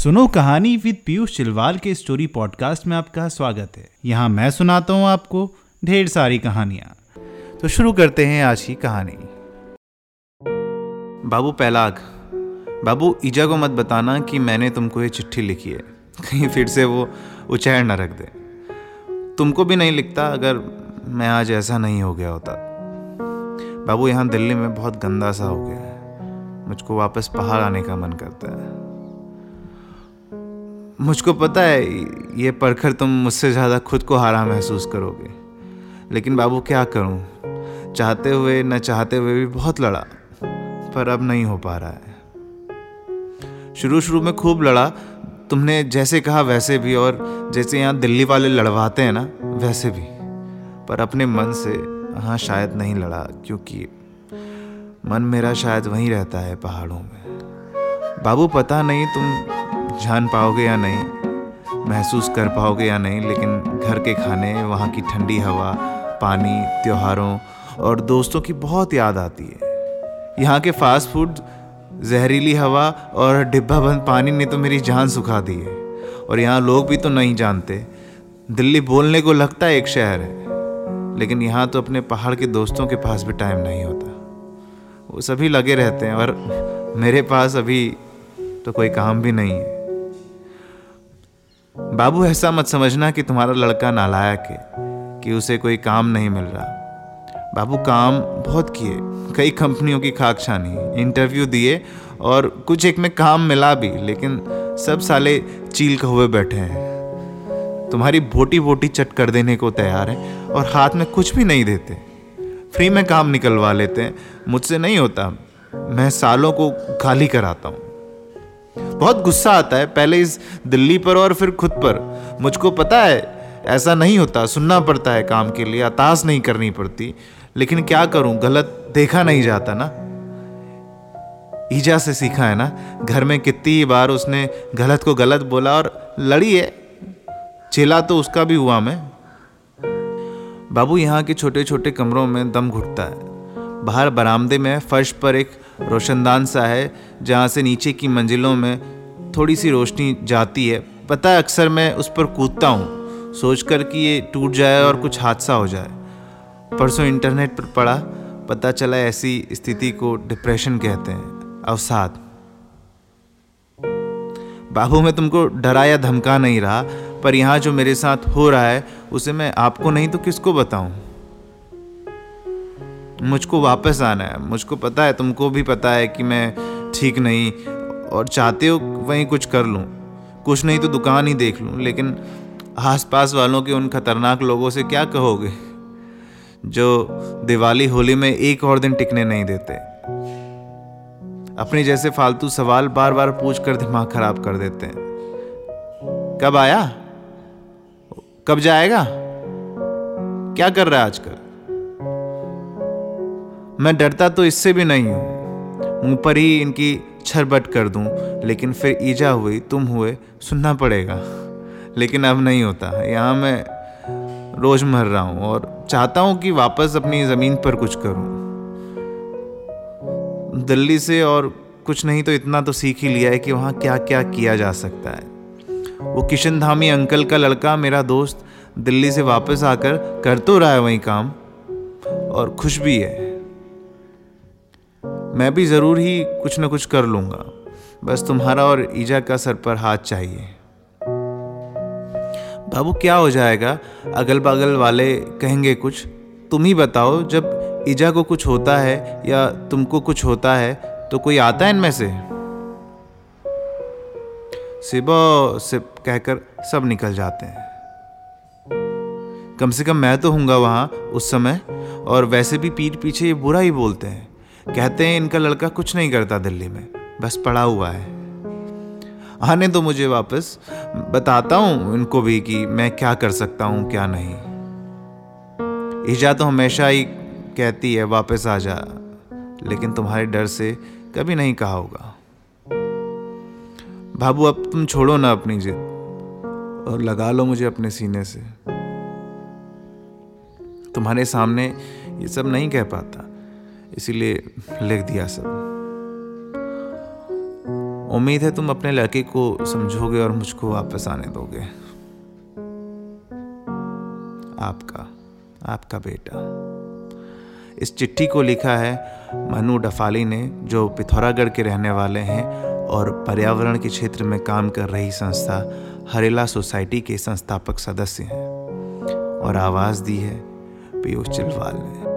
सुनो कहानी विद पीयूष चिलवाल के स्टोरी पॉडकास्ट में आपका स्वागत है। यहाँ मैं सुनाता हूँ आपको ढेर सारी कहानियाँ। तो शुरू करते हैं आज की कहानी। बाबू पहलाग बाबू ईजा को मत बताना कि मैंने तुमको ये चिट्ठी लिखी है। कहीं फिर से वो उचैर न रख दे। तुमको भी नहीं लिखता अगर मैं आज ऐसा नहीं हो गया होता। बाबू यहाँ दिल्ली में बहुत गंदा सा हो गया है। मुझको वापस पहाड़ आने का मन करता है। मुझको पता है, ये पढ़कर तुम मुझसे ज़्यादा खुद को हारा महसूस करोगे। लेकिन बाबू, क्या करूँ? चाहते हुए, न चाहते हुए भी बहुत लड़ा, पर अब नहीं हो पा रहा है। शुरू शुरू में खूब लड़ा। तुमने जैसे कहा वैसे भी, और जैसे यहाँ दिल्ली वाले लड़वाते हैं ना, वैसे भी। पर अपने मन से हाँ शायद नहीं लड़ा, क्योंकि मन मेरा शायद वहीं रहता है पहाड़ों में। बाबू, पता नहीं तुम जान पाओगे या नहीं, महसूस कर पाओगे या नहीं, लेकिन घर के खाने, वहाँ की ठंडी हवा, पानी, त्योहारों और दोस्तों की बहुत याद आती है। यहाँ के फास्ट फ़ूड जहरीली हवा और डिब्बा बंद पानी ने तो मेरी जान सुखा दी है। और यहाँ लोग भी तो नहीं जानते। दिल्ली बोलने को लगता है एक शहर है, लेकिन यहाँ तो अपने पहाड़ के दोस्तों के पास भी टाइम नहीं होता। वो सभी लगे रहते हैं, और मेरे पास अभी तो कोई काम भी नहीं है। बाबू, ऐसा मत समझना कि तुम्हारा लड़का नालायक है, कि उसे कोई काम नहीं मिल रहा। बाबू, काम बहुत किए, कई कंपनियों की खाक छानी, इंटरव्यू दिए और कुछ एक में काम मिला भी, लेकिन सब साले चील के हुए बैठे हैं। तुम्हारी बोटी बोटी चट कर देने को तैयार हैं और हाथ में कुछ भी नहीं देते। फ्री में काम निकलवा लेते हैं, मुझसे नहीं होता। मैं सालों को खाली कराता हूँ। बहुत गुस्सा आता है, पहले इस दिल्ली पर और फिर खुद पर। मुझको पता है, ऐसा नहीं होता, सुनना पड़ता है काम के लिए अताश नहीं करनी पड़ती। लेकिन क्या करूँ, गलत देखा नहीं जाता ना। ईजा से सीखा है ना, घर में कितनी बार उसने गलत को गलत बोला और लड़ी है। चेला तो उसका भी हुआ मैं। बाबू, यहाँ के छोटे छोटे कमरों में दम घुटता है। बाहर बरामदे में फर्श पर एक रोशनदान सा है, जहाँ से नीचे की मंजिलों में थोड़ी सी रोशनी जाती है। पता है, अक्सर मैं उस पर कूदता हूँ सोच कर कि ये टूट जाए और कुछ हादसा हो जाए। परसों इंटरनेट पर पढ़ा पता चला ऐसी स्थिति को डिप्रेशन कहते हैं। अवसाद। बाबू, मैं तुमको डरा या धमका नहीं रहा, पर यहाँ जो मेरे साथ हो रहा है, उसे मैं आपको नहीं तो किसको बताऊँ? मुझको वापस आना है। मुझको पता है, तुमको भी पता है कि मैं ठीक नहीं और चाहते हो वहीं कुछ कर लूँ। कुछ नहीं तो दुकान ही देख लूँ, लेकिन आसपास वालों के उन खतरनाक लोगों से क्या कहोगे? जो दिवाली होली में एक और दिन टिकने नहीं देते। अपने जैसे फालतू सवाल बार बार पूछ कर दिमाग खराब कर देते हैं। कब आया? कब जाएगा? क्या कर रहा है आजकल? मैं डरता तो इससे भी नहीं हूँ। मुँह पर ही इनकी छरबट कर दूँ, लेकिन फिर ईजा हुई, तुम हुए, सुनना पड़ेगा। लेकिन अब नहीं होता। यहाँ मैं रोज मर रहा हूँ और चाहता हूँ कि वापस अपनी ज़मीन पर कुछ करूँ। दिल्ली से और कुछ नहीं तो इतना तो सीख ही लिया है कि वहाँ क्या क्या किया जा सकता है। वो किशन धामी अंकल का लड़का, मेरा दोस्त, दिल्ली से वापस आकर कर तो रहा है वही काम, और खुश भी है। मैं भी ज़रूर ही कुछ ना कुछ कर लूँगा। बस तुम्हारा और ईजा का सर पर हाथ चाहिए। बाबू, क्या हो जाएगा? अगल बगल वाले कहेंगे कुछ। तुम ही बताओ, जब ईजा को कुछ होता है या तुमको कुछ होता है तो कोई आता है इनमें से? सिबो सिप कहकर सब निकल जाते हैं। कम से कम मैं तो हूँगा वहाँ उस समय, और वैसे भी पीठ पीछे ये बुरा ही बोलते हैं। कहते हैं, इनका लड़का कुछ नहीं करता दिल्ली में, बस पड़ा हुआ है। आने दो मुझे वापस, बताता हूँ इनको भी कि मैं क्या कर सकता हूँ, क्या नहीं। ईजा तो हमेशा ही कहती है, वापस आ जा, लेकिन तुम्हारे डर से कभी नहीं कहा होगा। बाबू अब तुम छोड़ो ना अपनी जिद, और लगा लो मुझे अपने सीने से। तुम्हारे सामने ये सब नहीं कह पाता। इसीलिए लिख दिया सब। उम्मीद है तुम अपने लड़के को समझोगे और मुझको वापस आने दोगे। आपका आपका बेटा। इस चिट्ठी को लिखा है मनु डफाली ने, जो पिथौरागढ़ के रहने वाले हैं और पर्यावरण के क्षेत्र में काम कर रही संस्था हरेला सोसाइटी के संस्थापक सदस्य हैं। और आवाज़ दी है पीयूष चिलवाल ने।